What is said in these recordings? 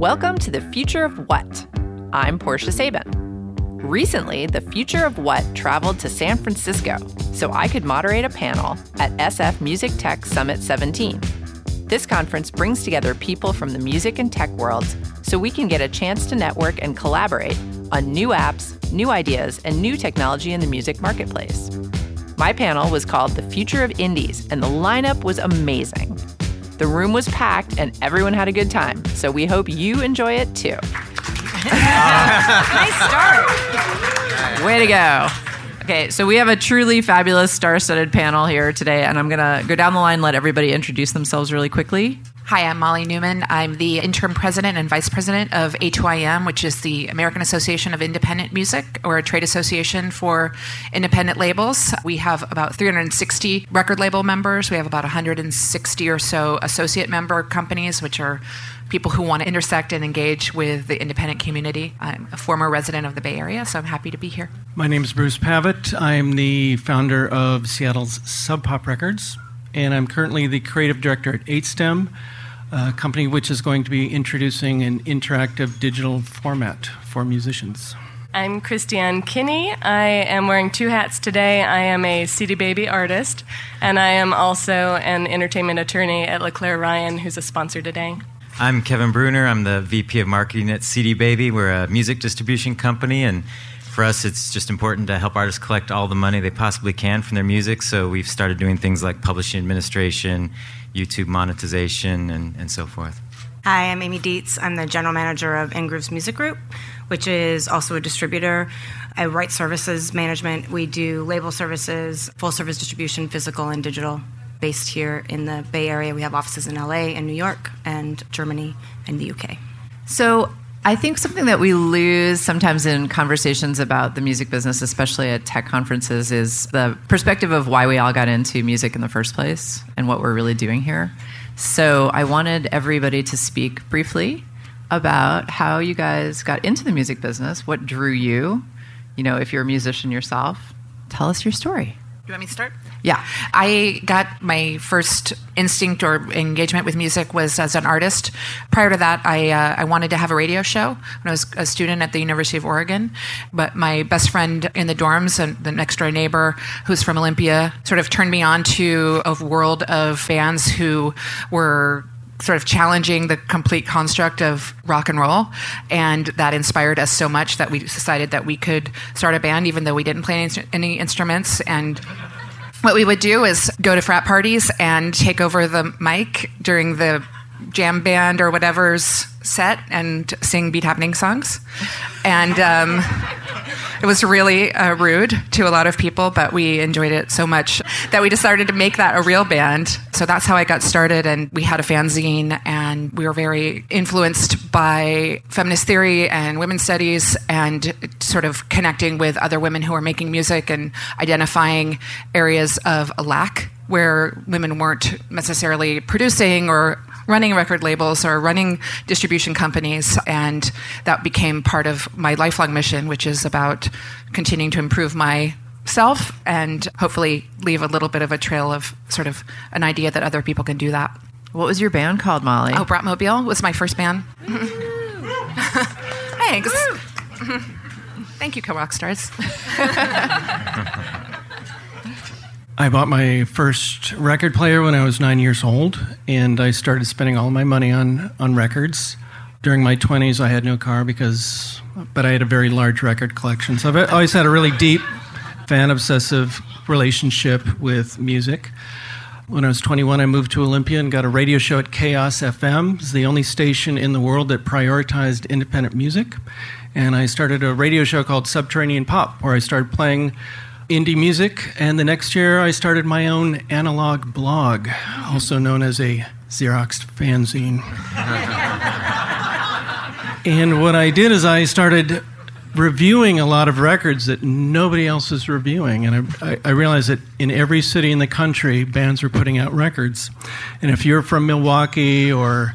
Welcome to the Future of What. I'm Portia Sabin. Recently, the Future of What traveled to San Francisco so I could moderate a panel at SF Music Tech Summit 17. This conference brings together people from the music and tech worlds so we can get a chance to network and collaborate on new apps, new ideas, and new technology in the music marketplace. My panel was called The Future of Indies, and the lineup was amazing. The room was packed and everyone had a good time, so we hope you enjoy it too. nice start. Way to go. Okay, so we have a truly fabulous star studded panel here today, and I'm to go down the line, let everybody introduce themselves really quickly. Hi, I'm Molly Neuman. I'm the interim president and vice president of A2IM, which is the American Association of Independent Music, or a trade association for independent labels. We have about 360 record label members. We have about 160 or so associate member companies, which are people who want to intersect and engage with the independent community. I'm a former resident of the Bay Area, so I'm happy to be here. My name is Bruce Pavitt. I'm the founder of Seattle's Sub Pop Records, and I'm currently the creative director at 8STEM a company which is going to be introducing an interactive digital format for musicians. I'm Christiane Kinney. I am wearing two hats today. I am a CD Baby artist, and I am also an entertainment attorney at LeClairRyan, who's a sponsor today. I'm Kevin Breuner. I'm the VP of Marketing at CD Baby. We're a music distribution company, and for us, it's just important to help artists collect all the money they possibly can from their music. So we've started doing things like publishing administration, YouTube monetization, and, and so forth. Hi, I'm Amy Dietz. I'm the general manager of Ingrooves Music Group, which is also a distributor. I write services management. We do label services, full service distribution, physical and digital, based here in the Bay Area. We have offices in LA and New York and Germany and the UK. So I think something that we lose sometimes in conversations about the music business, especially at tech conferences, is the perspective of why we all got into music in the first place and what we're really doing here. So I wanted everybody to speak briefly about how you guys got into the music business, what drew you. You know, if you're a musician yourself, tell us your story. You want me to start? Yeah. I got my first instinct or engagement with music was as an artist. Prior to that, I, uh, I wanted to have a radio show when I was a student at the University of Oregon. But my best friend in the dorms and the next door neighbor, who's from Olympia, sort of turned me on to a world of bands who were sort of challenging the complete construct of rock and roll. And that inspired us so much that we decided that we could start a band, even though we didn't play any, any instruments. And what we would do is go to frat parties and take over the mic during the jam band or whatever's set and sing beat happening songs. And um, it was really uh, rude to a lot of people, but we enjoyed it so much that we decided to make that a real band. So that's how I got started. And we had a fanzine, and we were very influenced by feminist theory and women's studies, and sort of connecting with other women who are making music and identifying areas of a lack where women weren't necessarily producing or running record labels or running distribution companies. And that became part of my lifelong mission, which is about continuing to improve myself and hopefully leave a little bit of a trail of sort of an idea that other people can do that. What was your band called, Molly? Oh, Bratmobile was my first band. Thanks. Thank you, co rock stars. I bought my first record player when I was nine years old, and I started spending all my money on, on records. During my 20s, I had no car because, but I had a very large record collection. So I've always had a really deep, fan obsessive relationship with music. When I was 21, I moved to Olympia and got a radio show at KAOS FM. It's the only station in the world that prioritized independent music. And I started a radio show called Subterranean Pop, where I started playing indie music, and the next year I started my own analog blog, also known as a Xerox fanzine. and what I did is I started reviewing a lot of records that nobody else is reviewing. And I, I, realized that in every city in the country, bands were putting out records. And if you're from Milwaukee or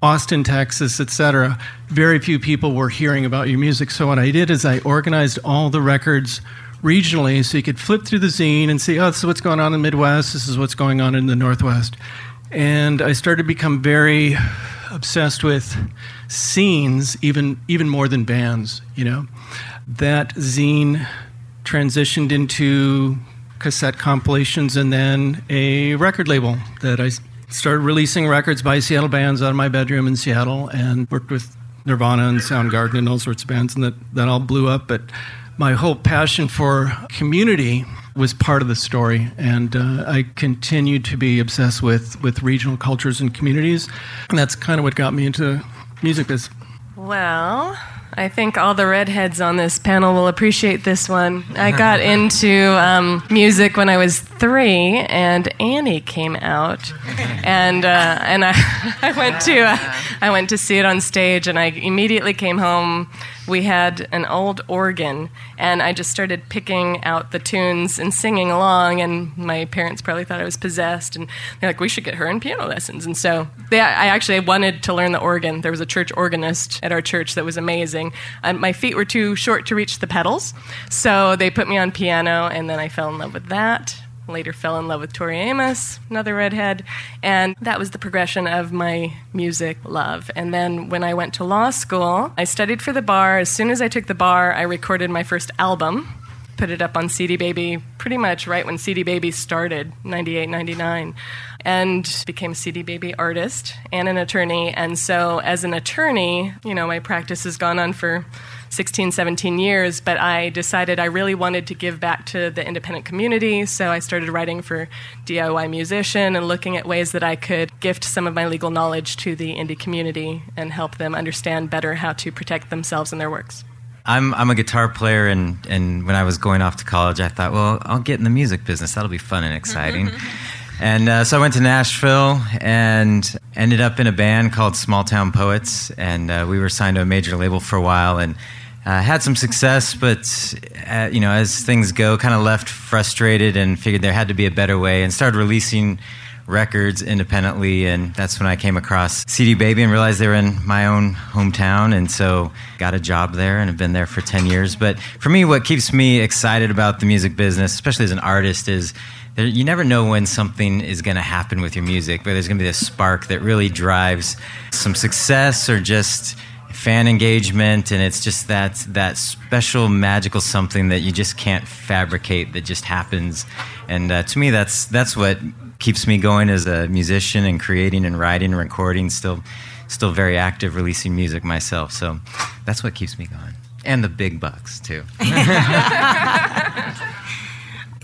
Austin, Texas, etc., very few people were hearing about your music. So what I did is I organized all the records regionally so you could flip through the zine and see, oh, this is what's going on in the Midwest, this is what's going on in the Northwest. And I started to become very obsessed with scenes, even even more than bands. You know, that zine transitioned into cassette compilations and then a record label that I started releasing records by Seattle bands out of my bedroom in Seattle and worked with Nirvana and Soundgarden and all sorts of bands, and that, that all blew up. But my whole passion for community was part of the story, and uh, I continued to be obsessed with, with regional cultures and communities, and that's kind of what got me into music. Is well, I think all the redheads on this panel will appreciate this one. I got into um, music when I was three, and Annie came out, and uh, and I, I went to uh, I went to see it on stage, and I immediately came home we had an old organ, and I just started picking out the tunes and singing along. And my parents probably thought I was possessed, and they're like, "We should get her in piano lessons." And so they, I actually wanted to learn the organ. There was a church organist at our church that was amazing. My feet were too short to reach the pedals, so they put me on piano, and then I fell in love with that later fell in love with Tori Amos, another redhead, and that was the progression of my music love. And then when I went to law school, I studied for the bar. As soon as I took the bar, I recorded my first album, put it up on CD Baby pretty much right when CD Baby started, 98, 99, and became a CD Baby artist and an attorney. And so as an attorney, you know, my practice has gone on for 16, 17 years, but I decided I really wanted to give back to the independent community. So I started writing for DIY Musician and looking at ways that I could gift some of my legal knowledge to the indie community and help them understand better how to protect themselves and their works. I'm I'm a guitar player, and and when I was going off to college, I thought, well, I'll get in the music business. That'll be fun and exciting. and uh, so I went to Nashville and ended up in a band called Small Town Poets, and uh, we were signed to a major label for a while, and uh, had some success, but uh, you know, as things go, kind of left frustrated and figured there had to be a better way, and started releasing records independently. And that's when I came across CD Baby and realized they were in my own hometown, and so got a job there and have been there for ten years. But for me, what keeps me excited about the music business, especially as an artist, is you never know when something is going to happen with your music, but there's going to be this spark that really drives some success or just fan engagement and it's just that that special magical something that you just can't fabricate that just happens. And uh, to me that's that's what keeps me going as a musician and creating and writing and recording still still very active releasing music myself. So that's what keeps me going. And the big bucks too.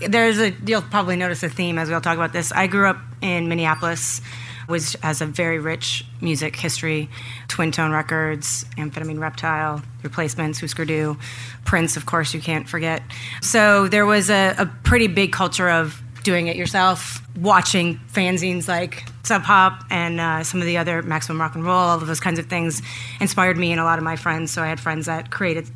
There's a you'll probably notice a theme as we'll talk about this. I grew up in minneapolis which has a very rich music history. Twin tone records amphetamine reptile replacements husker du prince of course you can't forget. So there was a, a pretty big culture of doing it yourself watching fanzines like sub pop and uh, some of the other maximum rock and roll all of those kinds of things inspired me and a lot of my friends. So i had friends that created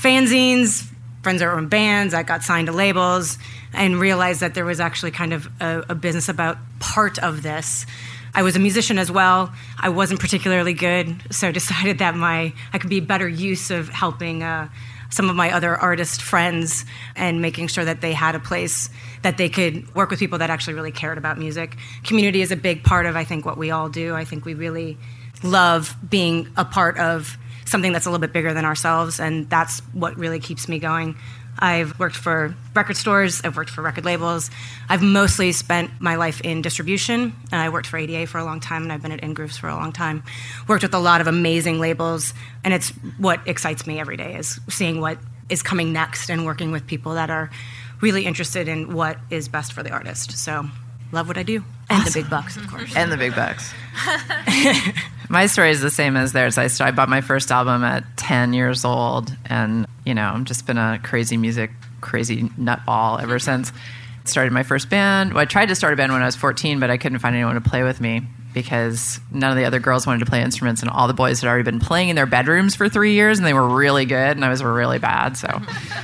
fanzines friends that were in bands that got signed to labels and realized that there was actually kind of a, a business about part of this I was a musician as well. I wasn't particularly good, so decided that my I could be better use of helping uh, some of my other artist friends and making sure that they had a place that they could work with people that actually really cared about music. Community is a big part of I think what we all do. I think we really love being a part of something that's a little bit bigger than ourselves, and that's what really keeps me going. I've worked for record stores, I've worked for record labels. I've mostly spent my life in distribution. And I worked for ADA for a long time, and I've been at Ingrooves for a long time. Worked with a lot of amazing labels, and it's what excites me every day is seeing what is coming next and working with people that are really interested in what is best for the artist. So, love what I do. And the big bucks, of course. and the big bucks. my story is the same as theirs. I, started, I bought my first album at 10 years old, and, you know, I've just been a crazy music, crazy nutball ever since. Started my first band. Well, I tried to start a band when I was 14, but I couldn't find anyone to play with me because none of the other girls wanted to play instruments, and all the boys had already been playing in their bedrooms for three years, and they were really good, and I was really bad. So,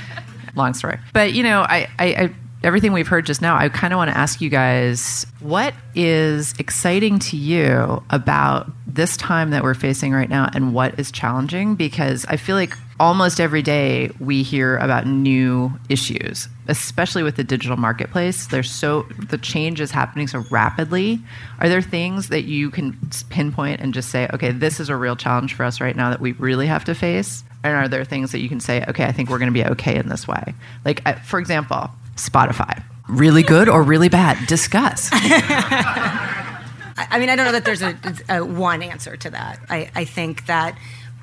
long story. But you know, I, I, I everything we've heard just now, I kind of want to ask you guys what is exciting to you about this time that we're facing right now and what is challenging? Because I feel like almost every day we hear about new issues, especially with the digital marketplace. There's so the change is happening so rapidly. Are there things that you can pinpoint and just say, okay, this is a real challenge for us right now that we really have to face? And are there things that you can say, okay, I think we're going to be okay in this way? Like, for example, Spotify. Really good or really bad? Discuss. I mean, I don't know that there's a, a one answer to that. I, I think that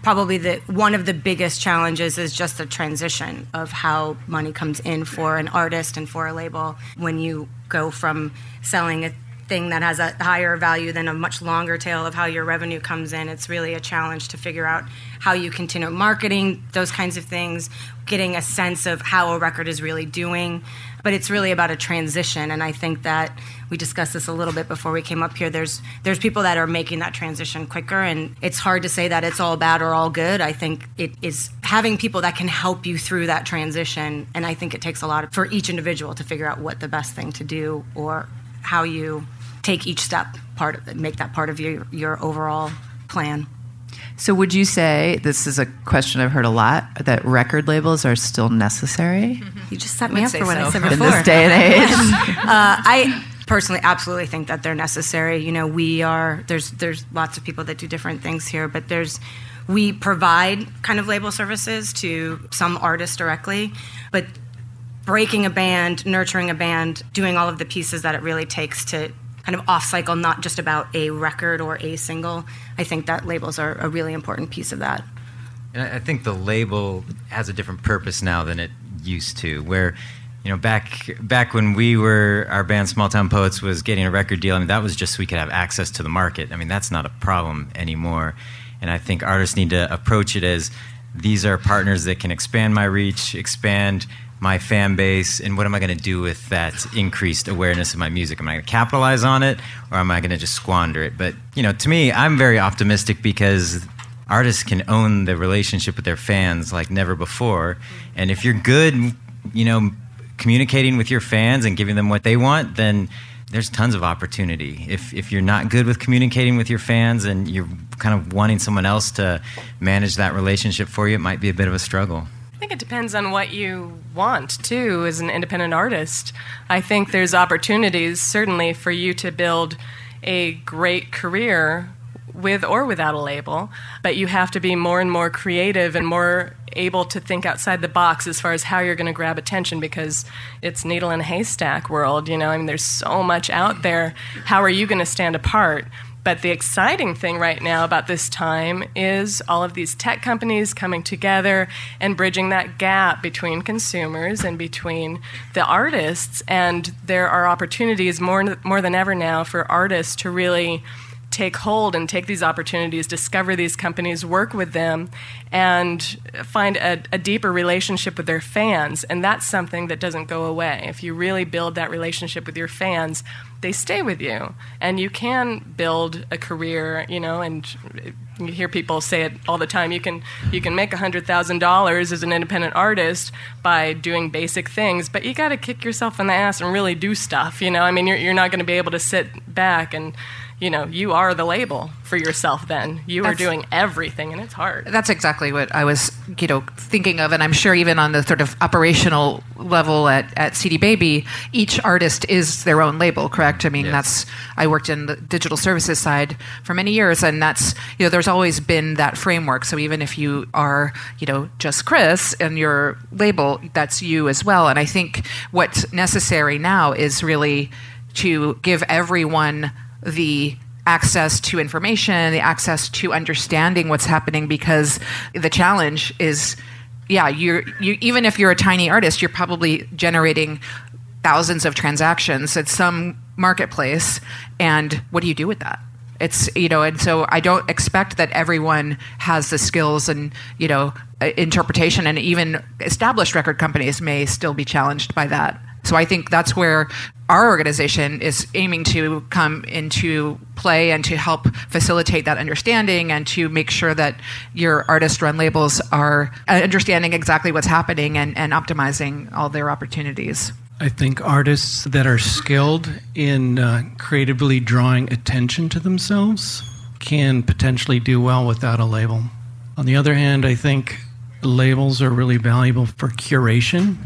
probably the one of the biggest challenges is just the transition of how money comes in for an artist and for a label when you go from selling a thing that has a higher value than a much longer tail of how your revenue comes in. It's really a challenge to figure out how you continue marketing those kinds of things getting a sense of how a record is really doing. But it's really about a transition and i think that we discussed this a little bit before we came up here. There's there's people that are making that transition quicker and it's hard to say that it's all bad or all good. I think it is having people that can help you through that transition and i think it takes a lot of, for each individual to figure out what the best thing to do or how you take each step part of make that part of your your overall plan so, would you say this is a question I've heard a lot that record labels are still necessary? You just set me up for what so. I said before. In this day and age, uh, I personally absolutely think that they're necessary. You know, we are there's there's lots of people that do different things here, but there's we provide kind of label services to some artists directly, but breaking a band, nurturing a band, doing all of the pieces that it really takes to kind of off cycle, not just about a record or a single. I think that labels are a really important piece of that. And I think the label has a different purpose now than it used to, where you know back back when we were our band Small Town Poets was getting a record deal. I mean that was just so we could have access to the market. I mean that's not a problem anymore. And I think artists need to approach it as these are partners that can expand my reach, expand my fan base, and what am I going to do with that increased awareness of my music? Am I going to capitalize on it, or am I going to just squander it? But you know, to me, I'm very optimistic because artists can own the relationship with their fans like never before, and if you're good, you know, communicating with your fans and giving them what they want, then there's tons of opportunity. If if you're not good with communicating with your fans and you're kind of wanting someone else to manage that relationship for you, it might be a bit of a struggle. I think it depends on what you want too as an independent artist. I think there's opportunities certainly for you to build a great career with or without a label, but you have to be more and more creative and more able to think outside the box as far as how you're going to grab attention because it's needle in a haystack world, you know. I mean there's so much out there. How are you going to stand apart? But the exciting thing right now about this time is all of these tech companies coming together and bridging that gap between consumers and between the artists. And there are opportunities more, more than ever now for artists to really take hold and take these opportunities, discover these companies, work with them, and find a, a, deeper relationship with their fans. And that's something that doesn't go away. If you really build that relationship with your fans, they stay with you. And you can build a career, you know, and you hear people say it all the time. You can, you can make $100,000 as an independent artist by doing basic things, but you got to kick yourself in the ass and really do stuff, you know. I mean, you're, you're not going to be able to sit back and you know, you are the label for yourself then. You that's, are doing everything and it's hard. That's exactly what I was, you know, thinking of. And I'm sure even on the sort of operational level at, at CD Baby, each artist is their own label, correct? I mean, yes. that's, I worked in the digital services side for many years and that's, you know, there's always been that framework. So even if you are, you know, just Chris and your label, that's you as well. And I think what's necessary now is really to give everyone the access to information, the access to understanding what's happening because the challenge is yeah, you're you even if you're a tiny artist, you're probably generating thousands of transactions at some marketplace and what do you do with that? It's you know, and so I don't expect that everyone has the skills and you know uh, interpretation, and even established record companies may still be challenged by that. So I think that's where our organization is aiming to come into play and to help facilitate that understanding and to make sure that your artist run labels are understanding exactly what's happening and, and optimizing all their opportunities. I think artists that are skilled in uh, creatively drawing attention to themselves can potentially do well without a label. On the other hand, I think labels are really valuable for curation.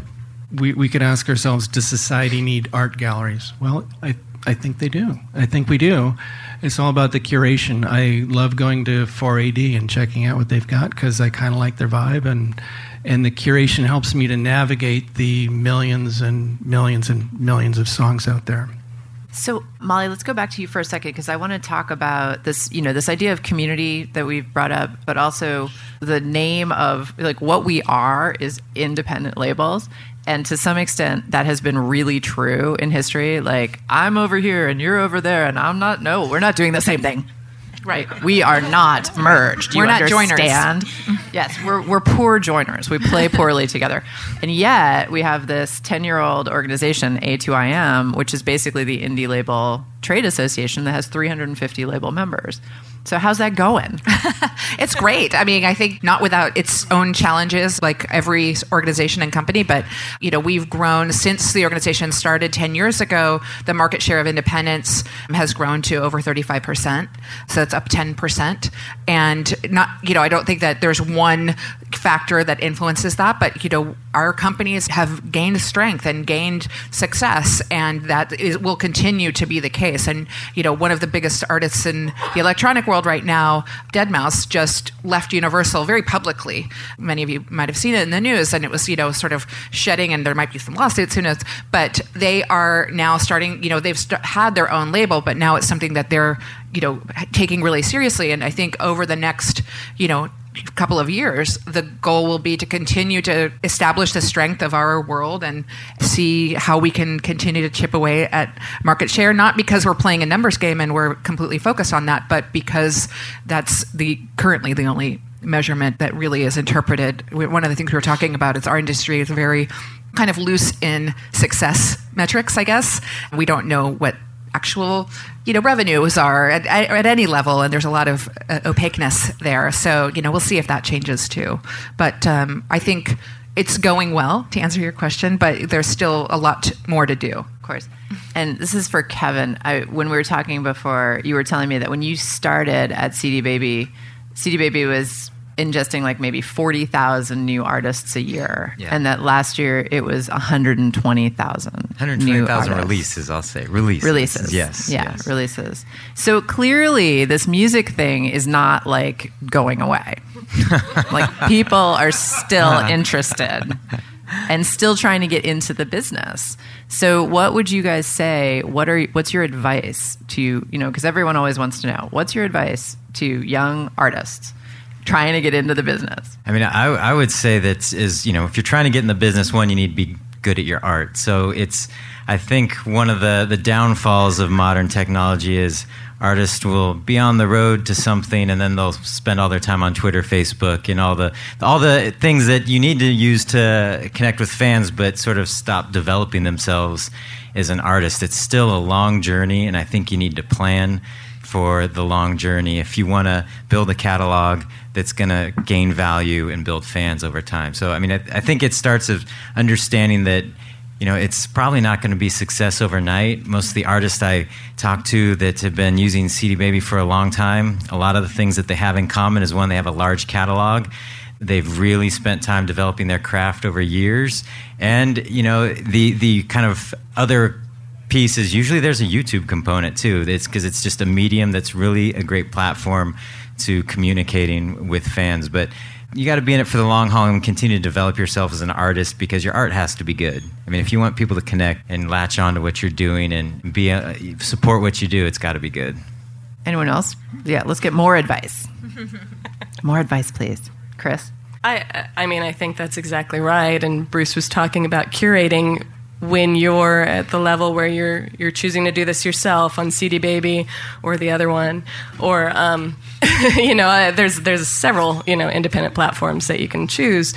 We, we could ask ourselves does society need art galleries? Well, I, I think they do. I think we do. It's all about the curation. I love going to 4AD and checking out what they've got because I kind of like their vibe, and, and the curation helps me to navigate the millions and millions and millions of songs out there. So, Molly, let's go back to you for a second because I want to talk about this, you know, this idea of community that we've brought up, but also the name of like what we are is independent labels. And to some extent, that has been really true in history. Like, I'm over here and you're over there, and I'm not, no, we're not doing the same thing. Right. We are not merged. We're not understand? joiners. yes, we're, we're poor joiners. We play poorly together. And yet, we have this 10 year old organization, A2IM, which is basically the indie label trade association that has 350 label members. So how's that going? it's great. I mean, I think not without its own challenges, like every organization and company, but you know, we've grown since the organization started 10 years ago. The market share of independents has grown to over 35%. So it's up 10%. And not, you know, I don't think that there's one factor that influences that, but you know, our companies have gained strength and gained success, and that is, will continue to be the case. And you know, one of the biggest artists in the electronic world right now, Deadmau5, just left Universal very publicly. Many of you might have seen it in the news, and it was you know sort of shedding, and there might be some lawsuits, who knows? But they are now starting. You know, they've st- had their own label, but now it's something that they're you know taking really seriously. And I think over the next you know couple of years, the goal will be to continue to establish the strength of our world and see how we can continue to chip away at market share. Not because we're playing a numbers game and we're completely focused on that, but because that's the currently the only measurement that really is interpreted. One of the things we were talking about is our industry is very kind of loose in success metrics, I guess. We don't know what actual you know revenues are at, at, any level and there's a lot of uh, opaqueness there. So you know we'll see if that changes too. But um, i think it's going well to answer your question but there's still a lot more to do. Of course. And this is for kevin. I, when we were talking before you were telling me that when you started at cd baby cd baby was ingesting like maybe 40,000 new artists a year. Yeah. And that last year it was 120,000. 120,000 releases, I'll say. Releases. Releases. Yes. Yeah, yes. releases. So clearly this music thing is not like going away. like people are still uh-huh. interested and still trying to get into the business. So what would you guys say? What are what's your advice to, you know, because everyone always wants to know. What's your advice to young artists? Trying to get into the business? I mean, I, I would say that is, you know, if you're trying to get in the business, one, you need to be good at your art. So it's, I think one of the, the downfalls of modern technology is artists will be on the road to something and then they'll spend all their time on Twitter, Facebook, and all the all the things that you need to use to connect with fans, but sort of stop developing themselves as an artist. It's still a long journey, and I think you need to plan for the long journey. If you want to build a catalog that's going to gain value and build fans over time. So, I mean, I, I think it starts of understanding that you know it's probably not going to be success overnight. Most of the artists i talk to that have been using cd baby for a long time a lot of the things that they have in common is one they have a large catalog. They've really spent time developing their craft over years. And you know the the kind of other piece is usually there's a YouTube component too. It's because it's just a medium that's really a great platform to communicating with fans. But you got to be in it for the long haul and continue to develop yourself as an artist because your art has to be good. I mean, if you want people to connect and latch on to what you're doing and be a, support what you do, it's got to be good. Anyone else? Yeah, let's get more advice. more advice, please, Chris. I, I mean, I think that's exactly right. And Bruce was talking about curating when you're at the level where you're you're choosing to do this yourself on CD Baby or the other one, or um, you know, uh, there's there's several you know independent platforms that you can choose.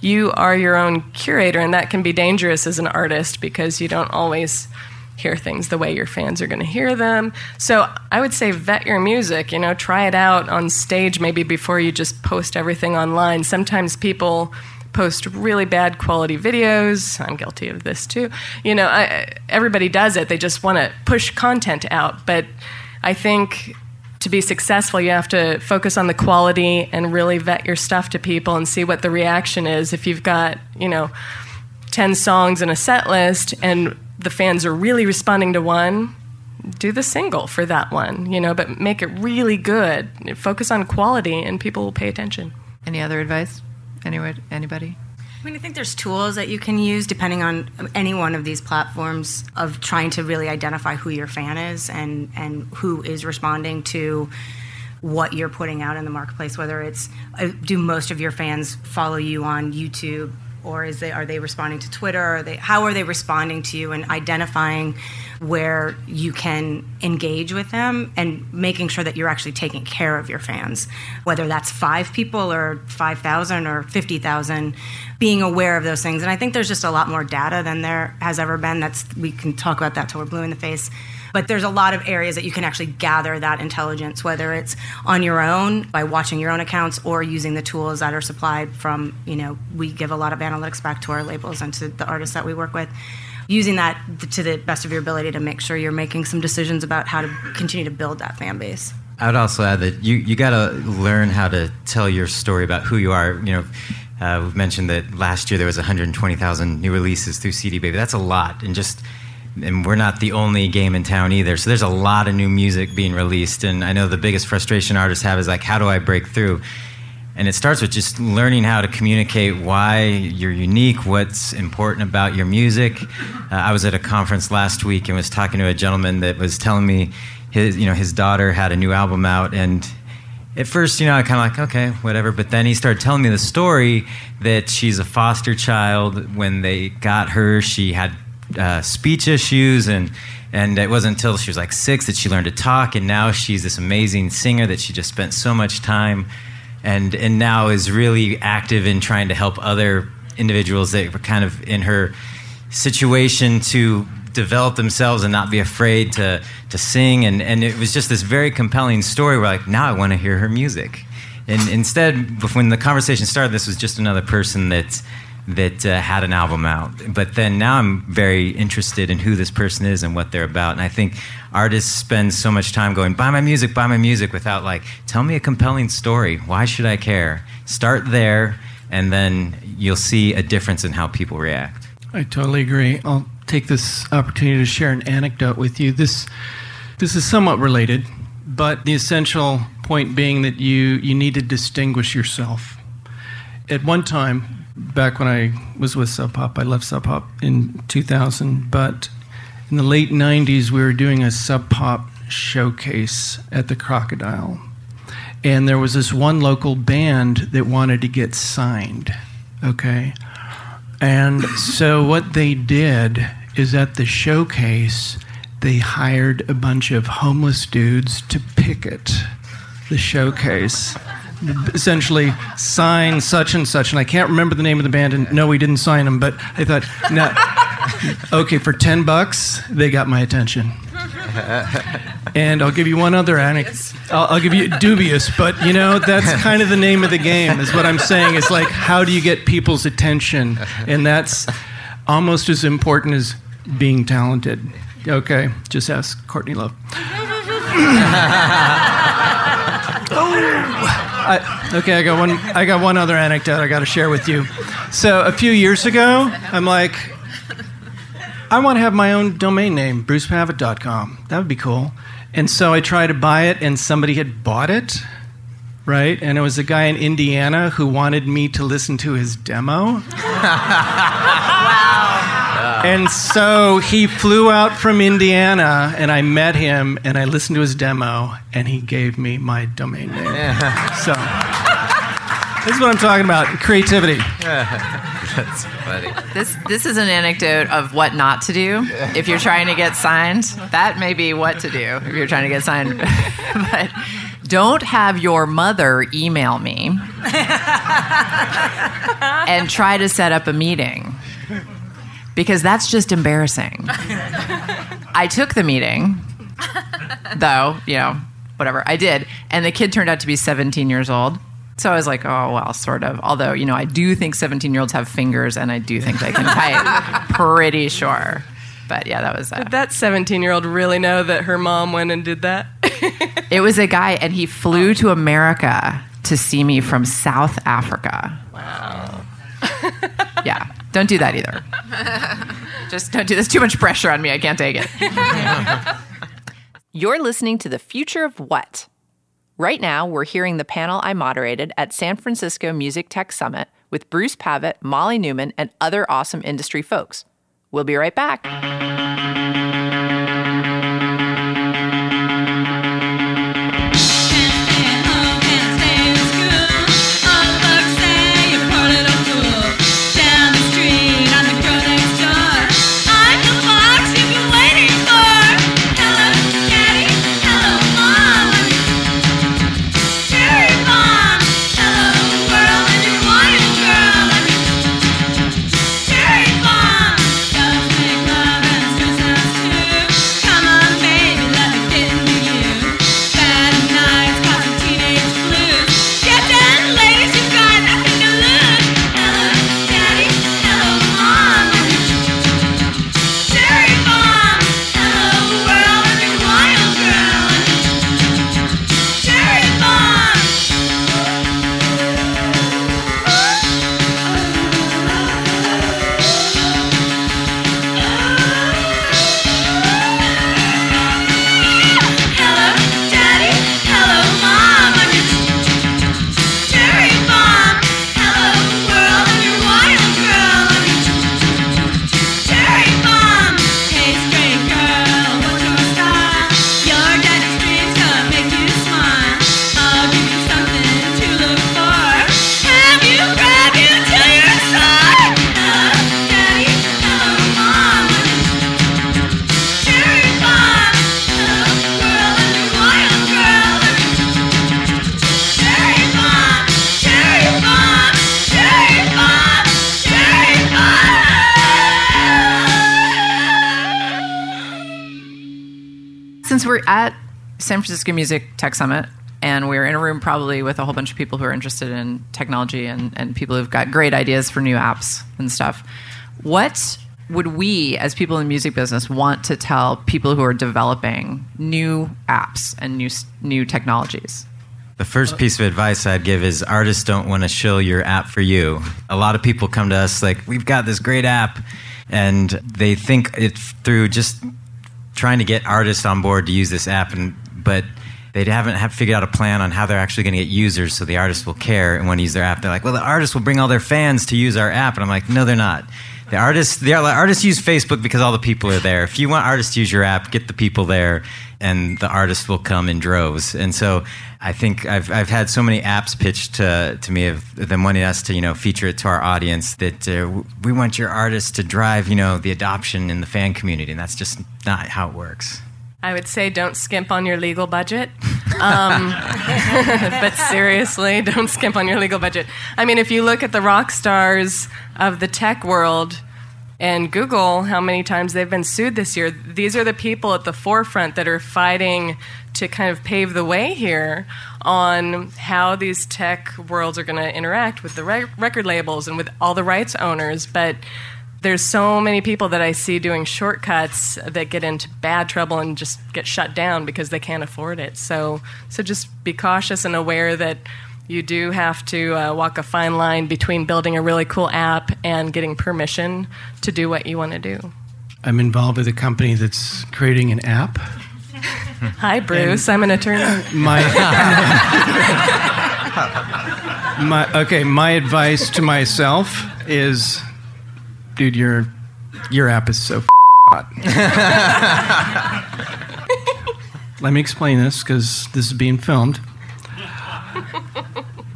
You are your own curator, and that can be dangerous as an artist because you don't always hear things the way your fans are going to hear them. So I would say vet your music. You know, try it out on stage maybe before you just post everything online. Sometimes people post really bad quality videos. I'm guilty of this too. You know, I, everybody does it. They just want to push content out. But I think to be successful, you have to focus on the quality and really vet your stuff to people and see what the reaction is. If you've got, you know, 10 songs in a set list and the fans are really responding to one, do the single for that one, you know, but make it really good. Focus on quality and people will pay attention. Any other advice? Anyone, anybody? I mean, I think there's tools that you can use depending on any one of these platforms of trying to really identify who your fan is and, and who is responding to what you're putting out in the marketplace. Whether it's uh, do most of your fans follow you on YouTube or is they are they responding to Twitter? Are they how are they responding to you and identifying where you can engage with them and making sure that you're actually taking care of your fans, whether that's five people or five thousand or fifty thousand, being aware of those things. And I think there's just a lot more data than there has ever been. That's we can talk about that till we're blue in the face but there's a lot of areas that you can actually gather that intelligence, whether it's on your own by watching your own accounts or using the tools that are supplied from, you know, we give a lot of analytics back to our labels and to the artists that we work with. Using that to the best of your ability to make sure you're making some decisions about how to continue to build that fan base. I would also add that you, you got to learn how to tell your story about who you are. You know, uh, we've mentioned that last year there was 120,000 new releases through CD Baby. That's a lot, and just and we're not the only game in town either. So there's a lot of new music being released, and I know the biggest frustration artists have is like, how do I break through? And it starts with just learning how to communicate why you're unique, what's important about your music. Uh, I was at a conference last week and was talking to a gentleman that was telling me his, you know, his daughter had a new album out, and at first, you know, I kind of like, okay, whatever. But then he started telling me the story that she's a foster child. When they got her, she had uh, speech issues and and it wasn't until she was like six that she learned to talk and now she's this amazing singer that she just spent so much time and and now is really active in trying to help other individuals that were kind of in her situation to develop themselves and not be afraid to to sing and and it was just this very compelling story where like now I want to hear her music. And instead when the conversation started this was just another person that that uh, had an album out. But then now I'm very interested in who this person is and what they're about. And I think artists spend so much time going, buy my music, buy my music, without like, tell me a compelling story. Why should I care? Start there, and then you'll see a difference in how people react. I totally agree. I'll take this opportunity to share an anecdote with you. This, this is somewhat related, but the essential point being that you, you need to distinguish yourself. At one time, back when I was with Sub Pop. I left Sub Pop in 2000, but in the late 90s, we were doing a Sub Pop showcase at the Crocodile. And there was this one local band that wanted to get signed, okay? And so what they did is at the showcase, they hired a bunch of homeless dudes to picket the showcase essentially sign such and such, and I can't remember the name of the band. And no, we didn't sign them, but I thought, no, okay, for ten bucks, they got my attention. And I'll give you one other anecdote. I'll, I'll, give you dubious, but you know that's kind of the name of the game. Is what I'm saying. Is like how do you get people's attention, and that's almost as important as being talented. Okay, just ask Courtney Love. oh. I, okay, I got one. I got one other anecdote I got to share with you. So a few years ago, I'm like, I want to have my own domain name, brucepavitt.com. That would be cool. And so I tried to buy it, and somebody had bought it, right? And it was a guy in Indiana who wanted me to listen to his demo. And so he flew out from Indiana, and I met him, and I listened to his demo, and he gave me my domain name. Yeah. So this is what I'm talking about creativity. That's funny. This, this is an anecdote of what not to do if you're trying to get signed. That may be what to do if you're trying to get signed. but don't have your mother email me and try to set up a meeting because that's just embarrassing. I took the meeting, though, you know, whatever. I did. And the kid turned out to be 17 years old. So I was like, oh, well, sort of. Although, you know, I do think 17 year olds have fingers and I do think they can type. Pretty sure. But yeah, that was. Uh, Did that 17 year old really know that her mom went and did that? it was a guy, and he flew to America to see me from South Africa. Wow. yeah, don't do that either. Just don't do this. Too much pressure on me. I can't take it. You're listening to The Future of What? Right now, we're hearing the panel I moderated at San Francisco Music Tech Summit with Bruce Pavitt, Molly Neuman, and other awesome industry folks. We'll be right back. San Francisco Music Tech Summit and we're in a room probably with a whole bunch of people who are interested in technology and, and people who've got great ideas for new apps and stuff, what would we, as people in the music business, want to tell people who are developing new apps and new new technologies? The first piece of advice I'd give is artists don't want to shill your app for you. A lot of people come to us like, we've got this great app, and they think it's through just trying to get artists on board to use this app, and but they haven't have figured out a plan on how they're actually going to get users so the artists will care and want to use their app. They're like, well, the artists will bring all their fans to use our app, and I'm like, no, they're not. The artists, the artists use Facebook because all the people are there. If you want artists to use your app, get the people there, and the artists will come in droves. And so, I think I've I've had so many apps pitched to to me of them wanting us to you know feature it to our audience that uh, we want your artists to drive you know the adoption in the fan community, and that's just not how it works. I would say don't skimp on your legal budget. Um, but seriously, don't skimp on your legal budget. I mean, if you look at the rock stars of the tech world and Google, how many times they've been sued this year, these are the people at the forefront that are fighting to kind of pave the way here on how these tech worlds are going to interact with the re- record labels and with all the rights owners. But there's so many people that I see doing shortcuts that get into bad trouble and just get shut down because they can't afford it. So, so just be cautious and aware that you do have to uh, walk a fine line between building a really cool app and getting permission to do what you want to do. I'm involved with a company that's creating an app. Hi, Bruce. And I'm an attorney. My, my okay. My advice to myself is dude, your your app is so hot. Let me explain this because this is being filmed.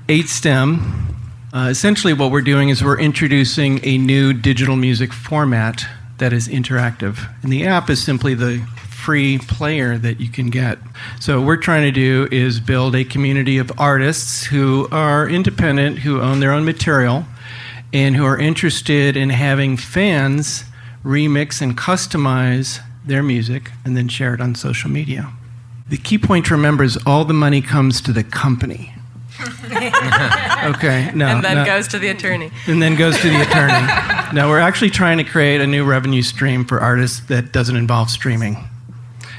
8STEM. Uh, essentially, what we're doing is we're introducing a new digital music format that is interactive, and the app is simply the free player that you can get. So, what we're trying to do is build a community of artists who are independent, who own their own material, and who are interested in having fans remix and customize their music and then share it on social media. The key point to remember is all the money comes to the company. okay, no. and then no. goes to the attorney. and then goes to the attorney. now, we're actually trying to create a new revenue stream for artists that doesn't involve streaming.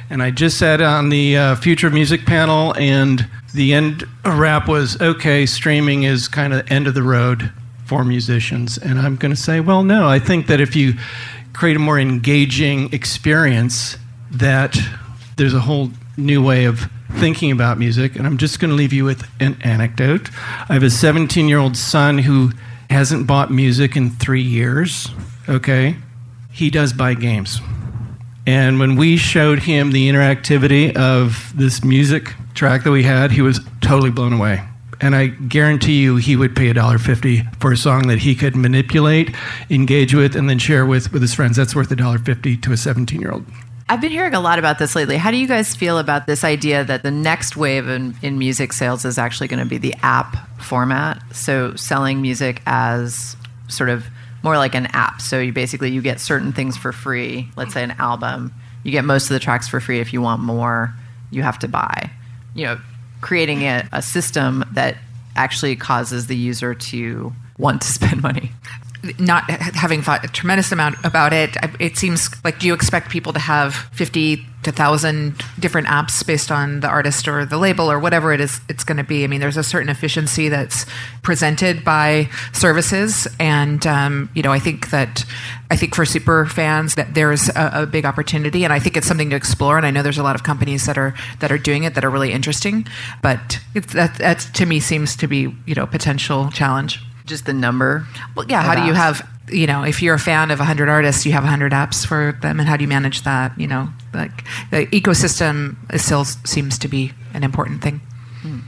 And I just sat on the uh, Future of Music panel, and the end wrap was okay, streaming is kind of end of the road for musicians. And I'm going to say, well, no, I think that if you create a more engaging experience, that there's a whole new way of thinking about music. And I'm just going to leave you with an anecdote. I have a 17 year old son who hasn't bought music in three years. Okay? He does buy games. And when we showed him the interactivity of this music track that we had, he was totally blown away. And I guarantee you he would pay $1.50 for a song that he could manipulate, engage with, and then share with, with his friends. That's worth $1.50 to a 17 year old. I've been hearing a lot about this lately. How do you guys feel about this idea that the next wave in, in music sales is actually going to be the app format? So selling music as sort of more like an app. So you basically you get certain things for free. Let's say an album, you get most of the tracks for free. If you want more, you have to buy. You know, creating a, a system that actually causes the user to want to spend money. Not having thought a tremendous amount about it, it seems like do you expect people to have 50 to 1,000 different apps based on the artist or the label or whatever it is it's going to be? I mean, there's a certain efficiency that's presented by services. And, um, you know, I think that, I think for super fans that there's a, a big opportunity and I think it's something to explore. And I know there's a lot of companies that are, that are doing it that are really interesting. But that, that to me seems to be, you know, potential challenge. Just the number. Well, yeah. How do you apps. have, you know, if you're a fan of 100 artists, you have 100 apps for them, and how do you manage that? You know, like the ecosystem still seems to be an important thing. Hmm.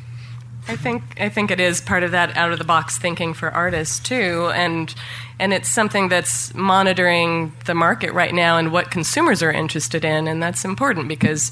I think I think it is part of that out of the box thinking for artists too, and and it's something that's monitoring the market right now and what consumers are interested in, and that's important because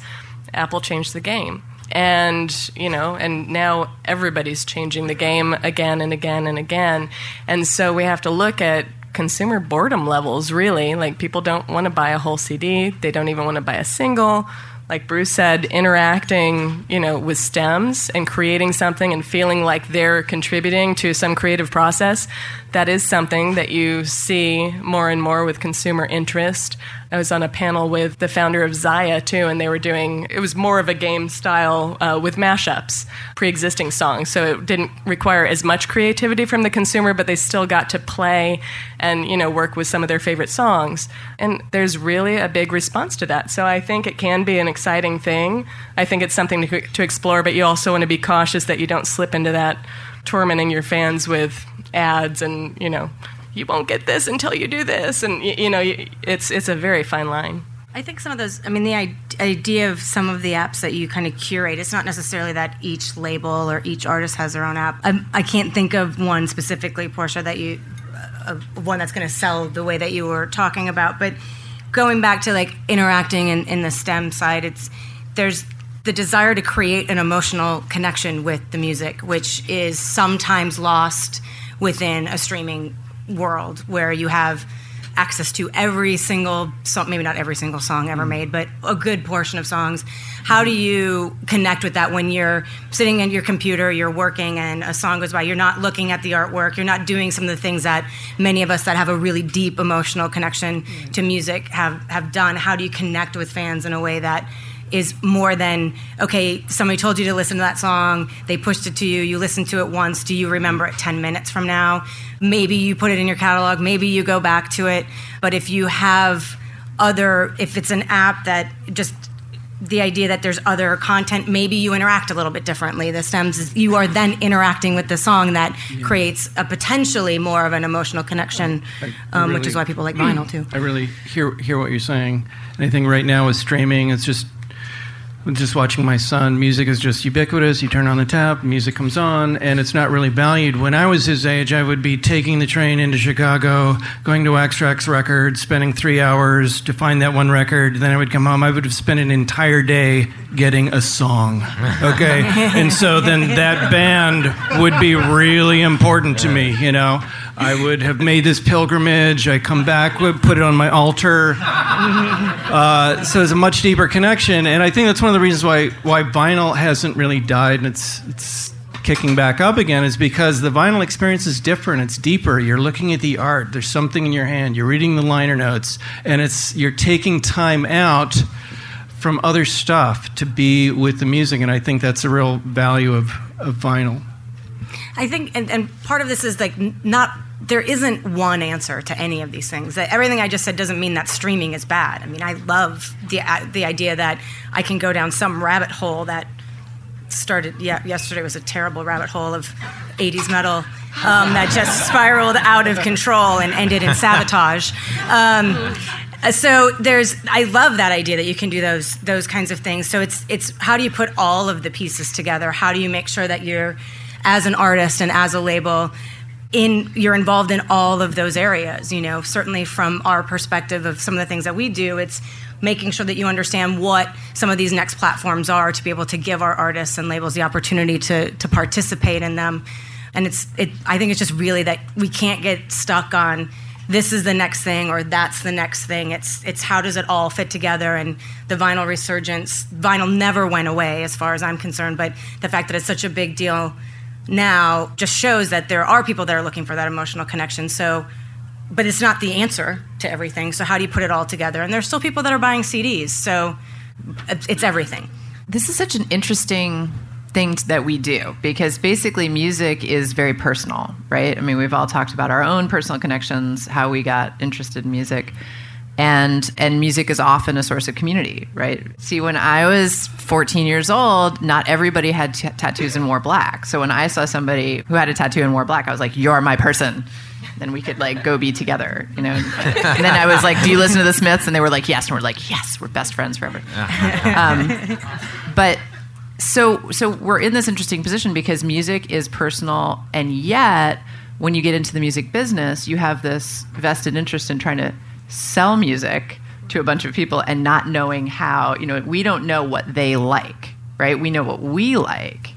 Apple changed the game, and you know, and now everybody's changing the game again and again and again, and so we have to look at consumer boredom levels really. Like people don't want to buy a whole cd they don't even want to buy a single. Like Bruce said, interacting, you know, with stems and creating something and feeling like they're contributing to some creative process, that is something that you see more and more with consumer interest. I was on a panel with the founder of Zaya too, and they were doing it was more of a game style uh, with mashups, pre-existing songs. So it didn't require as much creativity from the consumer, but they still got to play and you know work with some of their favorite songs. And there's really a big response to that. So I think it can be an exciting thing. I think it's something to, to explore, but you also want to be cautious that you don't slip into that tormenting your fans with ads and you know you won't get this until you do this and you, you know it's it's a very fine line I think some of those, I mean, the idea of some of the apps that you kind of curate, it's not necessarily that each label or each artist has their own app. I'm, I can't think of one specifically, Portia, that you, uh, one that's going to sell the way that you were talking about. But going back to like interacting in, in the STEM side, it's, there's the desire to create an emotional connection with the music, which is sometimes lost within a streaming world where you have access to every single song, maybe not every single song ever mm. made, but a good portion of songs. How do you connect with that when you're sitting at your computer, you're working, and a song goes by? You're not looking at the artwork, you're not doing some of the things that many of us that have a really deep emotional connection mm. to music have, have done. How do you connect with fans in a way that is more than okay somebody told you to listen to that song they pushed it to you you listened to it once do you remember it 10 minutes from now? Maybe you put it in your catalog maybe you go back to it but if you have other if it's an app that just the idea that there's other content maybe you interact a little bit differently. The stems is you are then interacting with the song that creates a potentially more of an emotional connection um, which is why people like vinyl too. I really hear hear what you're saying. I think right now with streaming, it's just just watching my son. Music is just ubiquitous. You turn on the tap, music comes on, and it's not really valued. When I was his age, I would be taking the train into Chicago, going to Wax Trax Records, spending three hours to find that one record. Then I would come home. I would have spent an entire day getting a song. Okay, and so then that band would be really important to me. You know. I would have made this pilgrimage. I come back, would put it on my altar. Uh, so it's a much deeper connection, and I think that's one of the reasons why why vinyl hasn't really died. And it's it's kicking back up again is because the vinyl experience is different. It's deeper. You're looking at the art. There's something in your hand. You're reading the liner notes, and it's you're taking time out from other stuff to be with the music. And I think that's the real value of, of vinyl. I think, and, and part of this is like not there isn't one answer to any of these things. Everything I just said doesn't mean that streaming is bad. I mean, I love the uh, the idea that I can go down some rabbit hole that started. Yeah, yesterday was a terrible rabbit hole of '80s metal um, that just spiraled out of control and ended in sabotage. Um, so there's I love that idea that you can do those those kinds of things. So it's it's how do you put all of the pieces together? How do you make sure that you're as an artist and as a label in you're involved in all of those areas you know? Certainly from our perspective of some of the things that we do it's making sure that you understand what some of these next platforms are to be able to give our artists and labels the opportunity to to participate in them. And it's it i think it's just really that we can't get stuck on this is the next thing or that's the next thing. It's it's how does it all fit together? And the vinyl resurgence vinyl never went away as far as i'm concerned but the fact that it's such a big deal now just shows that there are people that are looking for that emotional connection. So, but it's not the answer to everything. So, how do you put it all together? And there's still people that are buying CDs. So, it's everything. This is such an interesting thing that we do because basically music is very personal, right? I mean, we've all talked about our own personal connections, how we got interested in music and and music is often a source of community right? See when i was 14 years old not everybody had t- tattoos and wore black. So when i saw somebody who had a tattoo and wore black i was like you're my person. Then we could like go be together you know? And then i was like do you listen to the smiths? And they were like yes. And we're like yes we're best friends forever. Um, but so so we're in this interesting position because music is personal and yet when you get into the music business you have this vested interest in trying to sell music to a bunch of people and not knowing how, you know, we don't know what they like, right? We know what we like.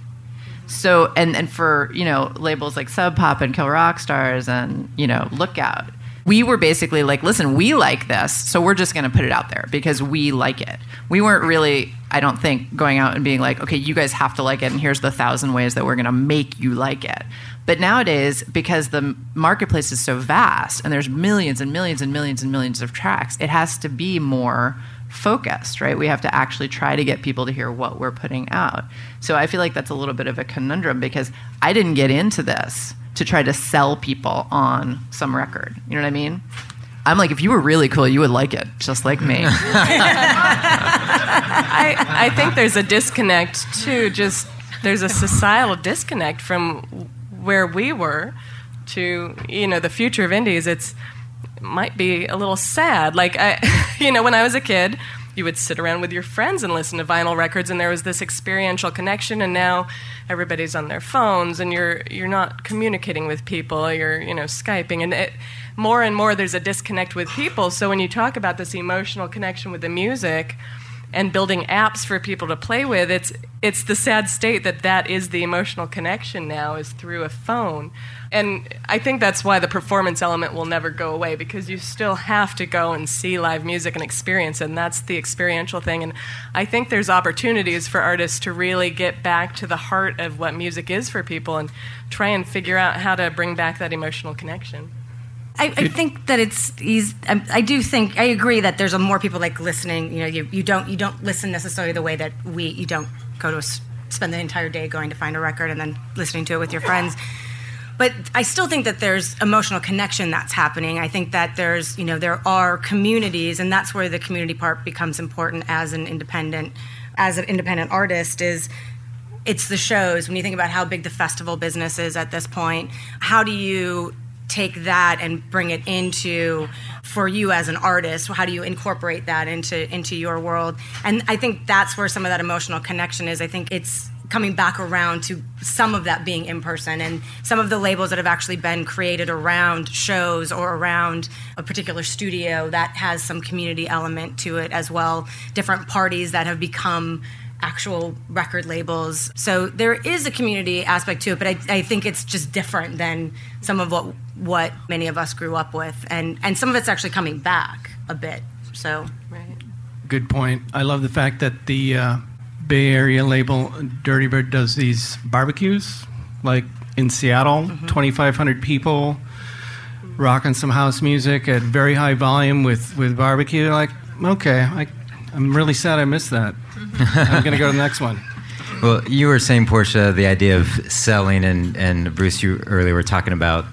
So, and, and for, you know, labels like Sub Pop and Kill Rock Stars and, you know, Lookout, we were basically like, listen, we like this, so we're just going to put it out there because we like it. We weren't really, I don't think, going out and being like, okay, you guys have to like it, and here's the thousand ways that we're going to make you like it. But nowadays, because the marketplace is so vast and there's millions and millions and millions and millions of tracks, it has to be more focused, right? We have to actually try to get people to hear what we're putting out. So I feel like that's a little bit of a conundrum because I didn't get into this to try to sell people on some record. You know what I mean? I'm like, if you were really cool, you would like it, just like me. I, I think there's a disconnect too. Just there's a societal disconnect from where we were to you know the future of indies it's it might be a little sad. Like i you know when i was a kid you would sit around with your friends and listen to vinyl records and there was this experiential connection and now everybody's on their phones and you're you're not communicating with people you're you know skyping and it, more and more there's a disconnect with people. So when you talk about this emotional connection with the music and building apps for people to play with it's it's the sad state that that is the emotional connection now is through a phone. And i think that's why the performance element will never go away because you still have to go and see live music and experience and that's the experiential thing. And i think there's opportunities for artists to really get back to the heart of what music is for people and try and figure out how to bring back that emotional connection I, I, think that it's he's, um, I do think I agree that there's a more people like listening. You know, you, you don't you don't listen necessarily the way that we you don't go to a, spend the entire day going to find a record and then listening to it with your friends. But I still think that there's emotional connection that's happening. I think that there's you know there are communities, and that's where the community part becomes important as an independent as an independent artist is it's the shows when you think about how big the festival business is at this point how do you take that and bring it into for you as an artist how do you incorporate that into into your world? And i think that's where some of that emotional connection is. I think it's coming back around to some of that being in person and some of the labels that have actually been created around shows or around a particular studio that has some community element to it as well. Different parties that have become actual record labels. So there is a community aspect to it, but I, I, think it's just different than some of what what many of us grew up with, and and some of it's actually coming back a bit. So, right. Good point. I love the fact that the uh, Bay Area label Dirty Bird does these barbecues like in Seattle, 2,500 people rocking some house music at very high volume with, with barbecue. Like, okay, I, I'm really sad I missed that. I'm going to go to the next one. Well, you were saying, Portia, the idea of selling, and, and Bruce, you earlier were talking about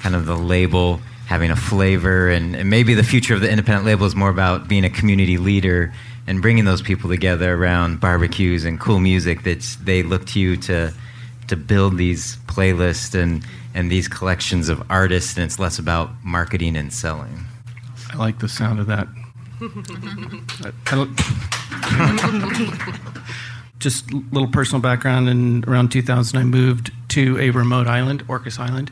kind of the label having a flavor, and, and maybe the future of the independent label is more about being a community leader and bringing those people together around barbecues and cool music that they look to you to to build these playlists and and these collections of artists and it's less about marketing and selling I like the sound of that. Just little personal background. In around 2000, I moved to a remote island, Orcas Island,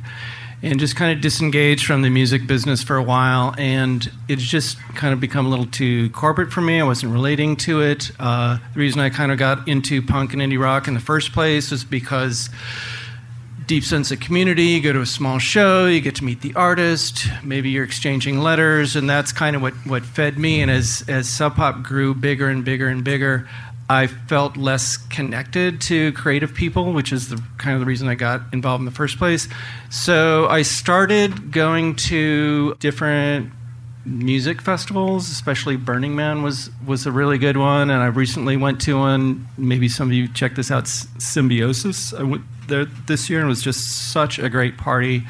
and just kind of disengaged from the music business for a while. And it's just kind of become a little too corporate for me. I wasn't relating to it. Uh, the reason I kind of got into punk and indie rock in the first place was because deep sense of community. You go to a small show, you get to meet the artist, maybe you're exchanging letters, and that's kind of what, what fed me. And as, as Sub Pop grew bigger and bigger and bigger, I felt less connected to creative people, which is the kind of the reason I got involved in the first place. So I started going to different music festivals, especially Burning Man was was a really good one, and I recently went to one. Maybe some of you checked this out, Symbiosis. I went there this year and it was just such a great party.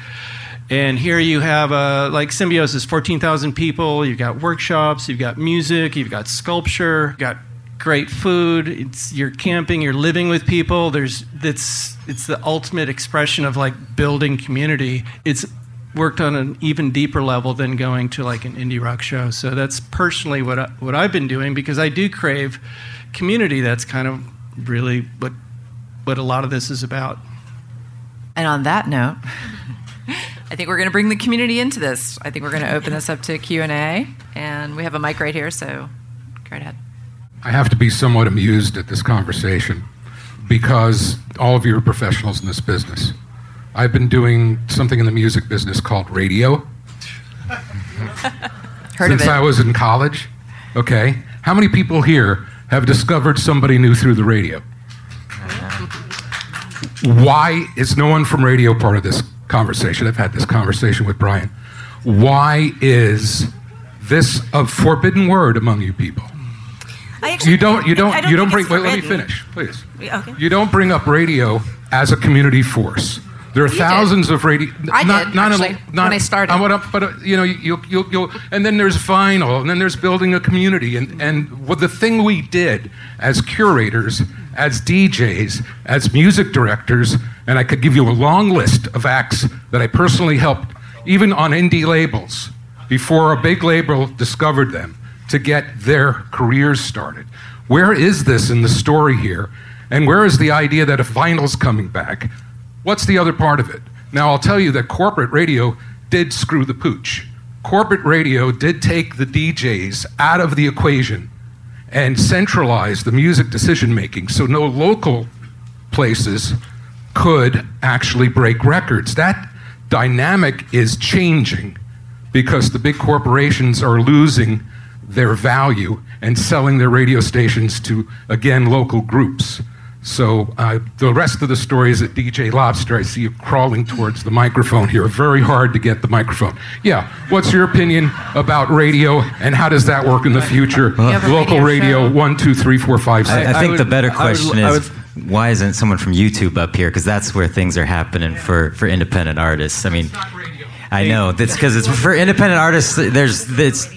And here you have uh, like Symbiosis, fourteen thousand people. You've got workshops, you've got music, you've got sculpture, you've got great food. It's you're camping, you're living with people. There's it's it's the ultimate expression of like building community. It's worked on an even deeper level than going to like an indie rock show. So that's personally what I, what I've been doing because I do crave community. That's kind of really what what a lot of this is about. And on that note, I think we're going to bring the community into this. I think we're going to open this up to Q&A and we have a mic right here, so go right ahead. I have to be somewhat amused at this conversation because all of you are professionals in this business. I've been doing something in the music business called radio Heard since of it. I was in college. Okay. How many people here have discovered somebody new through the radio? Why is no one from radio part of this conversation? I've had this conversation with Brian. Why is this a forbidden word among you people? I actually, You don't. You don't. I you don't bring. Wait, let me finish, please. Okay. You don't bring up radio as a community force. There are You did. thousands of radio. I not, did, not actually, not, when I started. I up, but uh, you know, you you you and then there's vinyl, and then there's building a community, and and what the thing we did as curators, as DJs, as music directors, and I could give you a long list of acts that I personally helped, even on indie labels, before a big label discovered them, to get their careers started. Where is this in the story here? And where is the idea that if vinyl's coming back, what's the other part of it? Now, I'll tell you that corporate radio did screw the pooch. Corporate radio did take the DJs out of the equation and centralize the music decision making so no local places could actually break records. That dynamic is changing because the big corporations are losing their value and selling their radio stations to, again, local groups. So uh, the rest of the story is at DJ Lobster. I see you crawling towards the microphone here. Very hard to get the microphone. Yeah, what's your opinion about radio and how does that work in the future? have a Local radio radio, one, two, three, four, five, six. I, I I think would- the better I would- question I is why isn't someone from YouTube up here? Because that's where things are happening for, for independent artists. I mean, I know that's because it's for independent artists. There's it's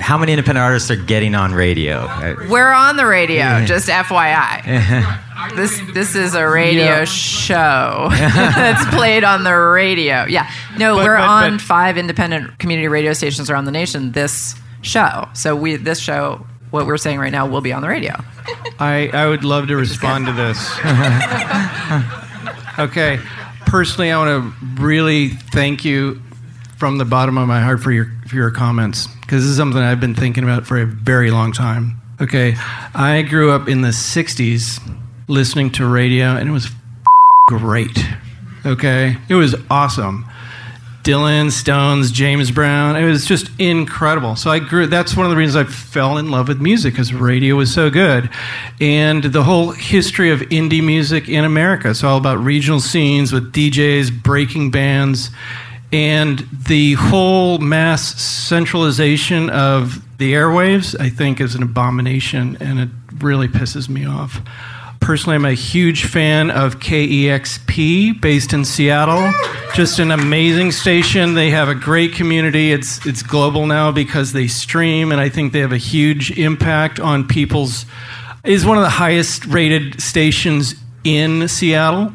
how many independent artists are getting on radio? We're on the radio, just FYI. This this is a radio Yeah. show that's played on the radio. Yeah. No, But- we're but- on but- five independent community radio stations around the nation this show. So we this show what we're saying right now will be on the radio. I, I would love to respond to this. okay. Personally, I want to really thank you from the bottom of my heart for your, for your comments because this is something I've been thinking about for a very long time. Okay. I grew up in the 60s listening to radio, and it was great. Okay. It was awesome. Dylan, Stones, James Brown. It was just incredible. So I grew. That's one of the reasons I fell in love with music because radio was so good, and the whole history of indie music in America. It's all about regional scenes with DJs, breaking bands, and the whole mass centralization of the airwaves. I think is an abomination, and it really pisses me off. Personally, I'm a huge fan of KEXP based in Seattle. Just an amazing station. They have a great community. It's, it's global now because they stream, and I think they have a huge impact on people's. Is one of the highest rated stations in Seattle,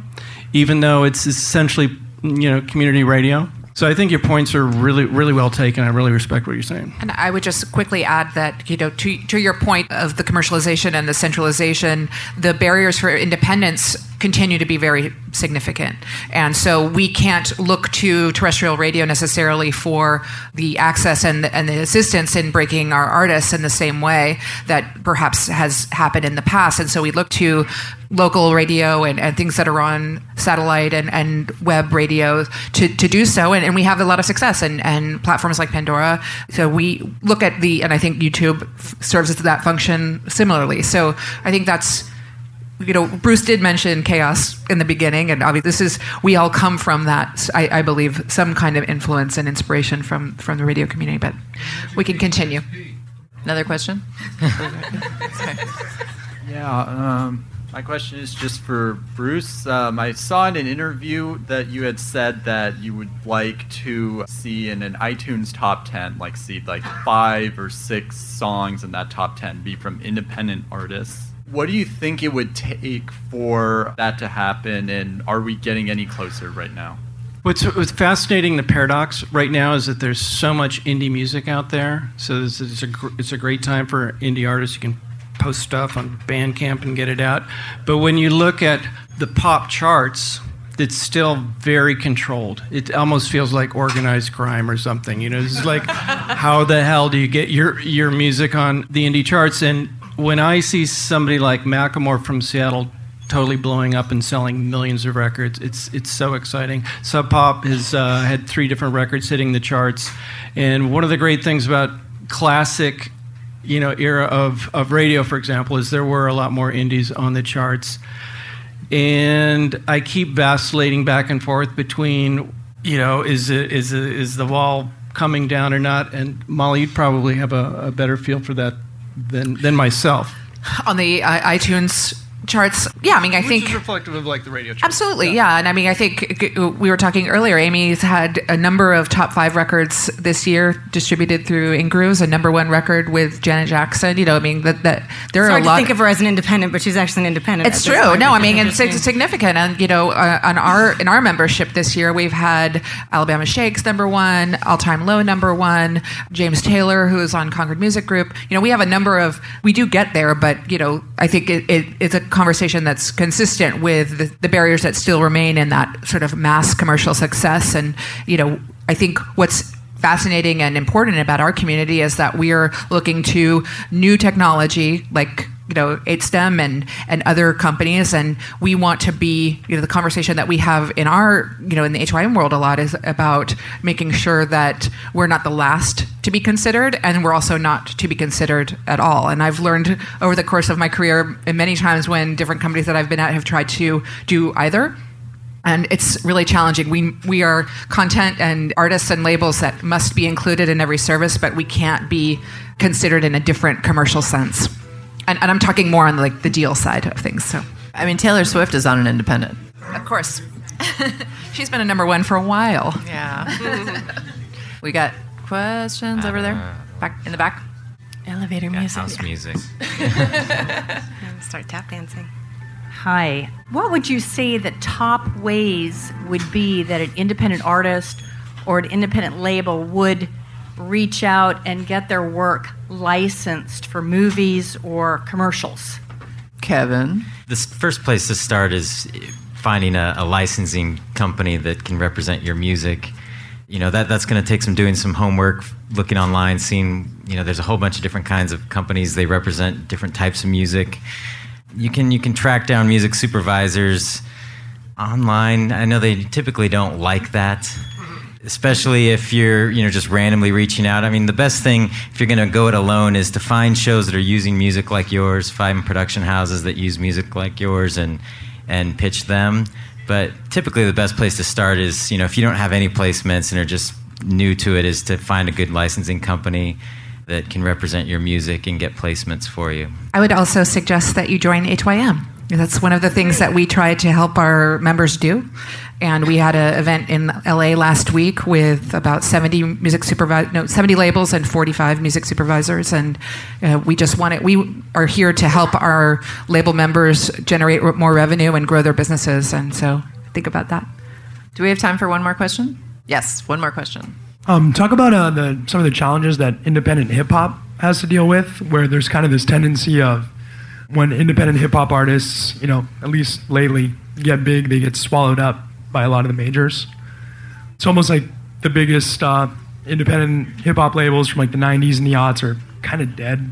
even though it's essentially you know community radio. So I think your points are really, really well taken. I really respect what you're saying. And I would just quickly add that, you know, to, to your point of the commercialization and the centralization, the barriers for independence continue to be very significant. And so we can't look to terrestrial radio necessarily for the access and the, and the assistance in breaking our artists in the same way that perhaps has happened in the past. And so we look to local radio and, and things that are on satellite and, and web radio to, to do so. And, and we have a lot of success and, and platforms like Pandora. So we look at the, and I think YouTube serves that function similarly. So I think that's you know, Bruce did mention KAOS in the beginning, and obviously, this is we all come from that. I, I, believe some kind of influence and inspiration from from the radio community. But we can continue. Another question? yeah, um, my question is just for Bruce. Um, I saw in an interview that you had said that you would like to see in an iTunes top 10, like see like five or six songs in that top 10 be from independent artists. What do you think it would take for that to happen, and are we getting any closer right now? What's, what's fascinating, the paradox right now is that there's so much indie music out there. So it's, it's, a, it's a great time for indie artists. You can post stuff on Bandcamp and get it out. But when you look at the pop charts, it's still very controlled. It almost feels like organized crime or something. You know, it's like, how the hell do you get your your music on the indie charts? And when I see somebody like Macklemore from Seattle totally blowing up and selling millions of records, it's it's so exciting. Sub Pop has uh, had three different records hitting the charts, and one of the great things about classic you know era of, of radio, for example, is there were a lot more indies on the charts, and I keep vacillating back and forth between you know is it, is it, is the wall coming down or not? And Molly, you'd probably have a, a better feel for that than than myself. On the iTunes charts. Yeah, I mean, I Which think is reflective of like the radio. Charts. Absolutely, yeah. yeah. And I mean, I think we were talking earlier. Amy's had a number of top five records this year distributed through INgrooves, a number one record with Janet Jackson. You know, I mean, that, that there it's are hard a lot. to think of her as an independent, but she's actually an independent. It's true. No, I mean, it's, it's, significant. And you know, uh, on our in our membership this year, we've had Alabama Shakes number one, All Time Low number one, James Taylor, who is on Concord Music Group. You know, we have a number of. We do get there, but you know, I think it, it, it's a conversation that's consistent with the, the, barriers that still remain in that sort of mass commercial success. And, you know, I think what's fascinating and important about our community is that we are looking to new technology like you know 8Stem and and other companies. And we want to be you know the conversation that we have in our you know in the A2IM world a lot is about making sure that we're not the last to be considered and we're also not to be considered at all. And I've learned over the course of my career many times when different companies that I've been at have tried to do either and it's really challenging. We we are content and artists and labels that must be included in every service, but we can't be considered in a different commercial sense and, and I'm talking more on like the deal side of things. So, I mean, Taylor Swift is on an independent. Of course, she's been a number one for a while. Yeah. we got questions over there, back in the back. Elevator music. House music. Start tap dancing. Hi. What would you say the top ways would be that an independent artist or an independent label would reach out and get their work licensed for movies or commercials? Kevin? The first place to start is finding a, a licensing company that can represent your music. You know, that, that's going to take some doing some homework, looking online, seeing, you know, there's a whole bunch of different kinds of companies. They represent different types of music. You can, you can track down music supervisors online. I know they typically don't like that especially if you're you know just randomly reaching out. I mean, the best thing if you're going to go it alone is to find shows that are using music like yours, find production houses that use music like yours, and and pitch them. But typically, the best place to start is you know if you don't have any placements and are just new to it, is to find a good licensing company that can represent your music and get placements for you. I would also suggest that you join A2IM. That's one of the things that we try to help our members do. And we had an event in LA last week with about 70 music supervisors, no, 70 labels and 45 music supervisors. And uh, we just want it. We are here to help our label members generate more revenue and grow their businesses. And so think about that. Do we have time for one more question? Yes, one more question. Um, talk about uh, the, some of the challenges that independent hip hop has to deal with, where there's kind of this tendency of when independent hip hop artists, you know, at least lately, get big, they get swallowed up by a lot of the majors. It's almost like the biggest uh, independent hip hop labels from like the 90s and the aughts are kind of dead,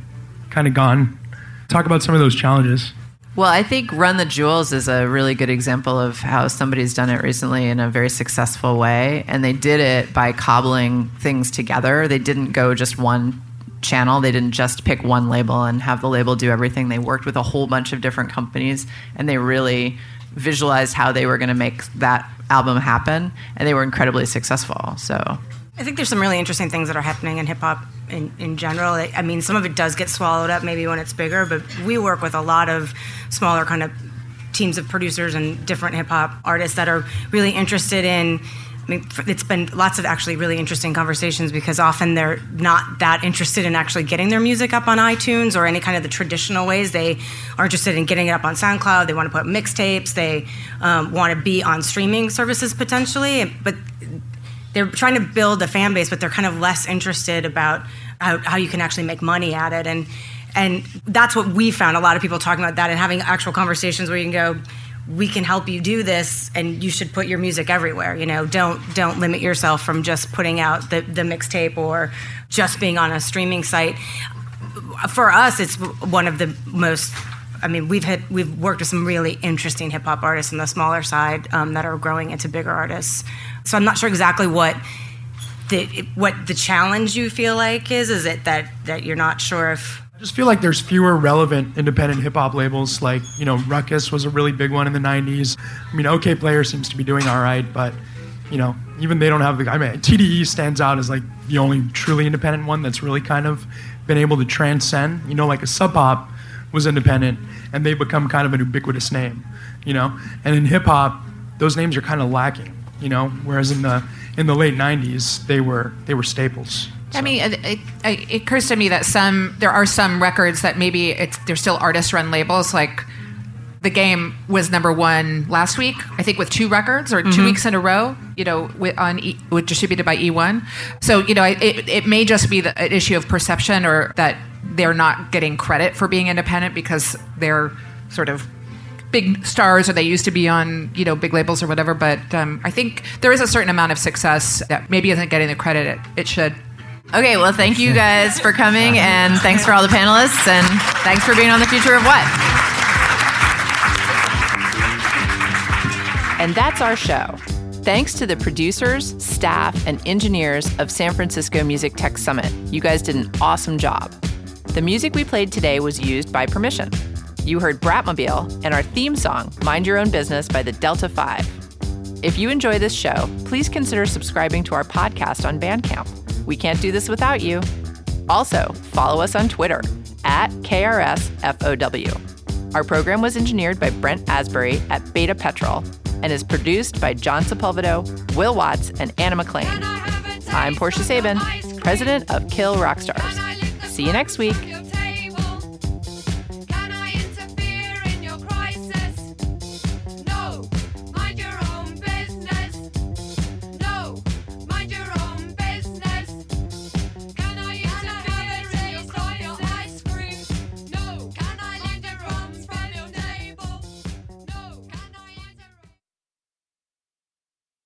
kind of gone. Talk about some of those challenges. Well, I think Run the Jewels is a really good example of how somebody's done it recently in a very successful way. And they did it by cobbling things together. They didn't go just one channel. They didn't just pick one label and have the label do everything. They worked with a whole bunch of different companies and they really visualized how they were going to make that album happen. And they were incredibly successful. So I think there's some really interesting things that are happening in hip hop in, in general. I mean, some of it does get swallowed up maybe when it's bigger, but we work with a lot of smaller kind of teams of producers and different hip hop artists that are really interested in. I mean, it's been lots of actually really interesting conversations because often they're not that interested in actually getting their music up on iTunes or any kind of the traditional ways. They are interested in getting it up on SoundCloud. They want to put mixtapes. They um, want to be on streaming services potentially, but they're trying to build a fan base, but they're kind of less interested about how, how you can actually make money at it. And and that's what we found. A lot of people talking about that and having actual conversations where you can go, we can help you do this, and you should put your music everywhere. You know, don't don't limit yourself from just putting out the the mixtape or just being on a streaming site. For us, it's one of the most I mean, we've had we've worked with some really interesting hip hop artists on the smaller side um, that are growing into bigger artists. So I'm not sure exactly what the what the challenge you feel like is. Is it that that you're not sure if I just feel like there's fewer relevant independent hip hop labels. Like, you know, Rawkus was a really big one in the 90s. I mean, Okayplayer seems to be doing all right, but, you know, even they don't have the. I mean, TDE stands out as like the only truly independent one that's really kind of been able to transcend. You know, like a Sub Pop was independent, and they become kind of an ubiquitous name, you know. And in hip hop, those names are kind of lacking, you know. Whereas in the in the late '90s, they were they were staples. I mean, it, it, it, occurs to me that some there are some records that maybe it's they're still artist-run labels. Like the game was number one last week, I think, with two records or 2 mm-hmm. weeks in a row. You know, with, on e, with distributed by E1. So you know, it, it may just be the, an issue of perception or that they're not getting credit for being independent because they're sort of big stars or they used to be on you know big labels or whatever but um, i think there is a certain amount of success that maybe isn't getting the credit it, it should okay well thank you guys for coming and thanks for all the panelists and thanks for being on the future of what and that's our show Thanks to the producers, staff, and engineers of San Francisco Music Tech Summit. You guys did an awesome job. The music we played today was used by permission. You heard Bratmobile and our theme song, Mind Your Own Business by the Delta 5. If you enjoy this show, please consider subscribing to our podcast on Bandcamp. We can't do this without you. Also, follow us on Twitter at KRSFOW. Our program was engineered by Brent Asbury at Beta Petrol and is produced by John Sepulvedo, Will Watts, and Anna McLean. I'm Portia Sabin, president of Kill Rock Stars. See you next week.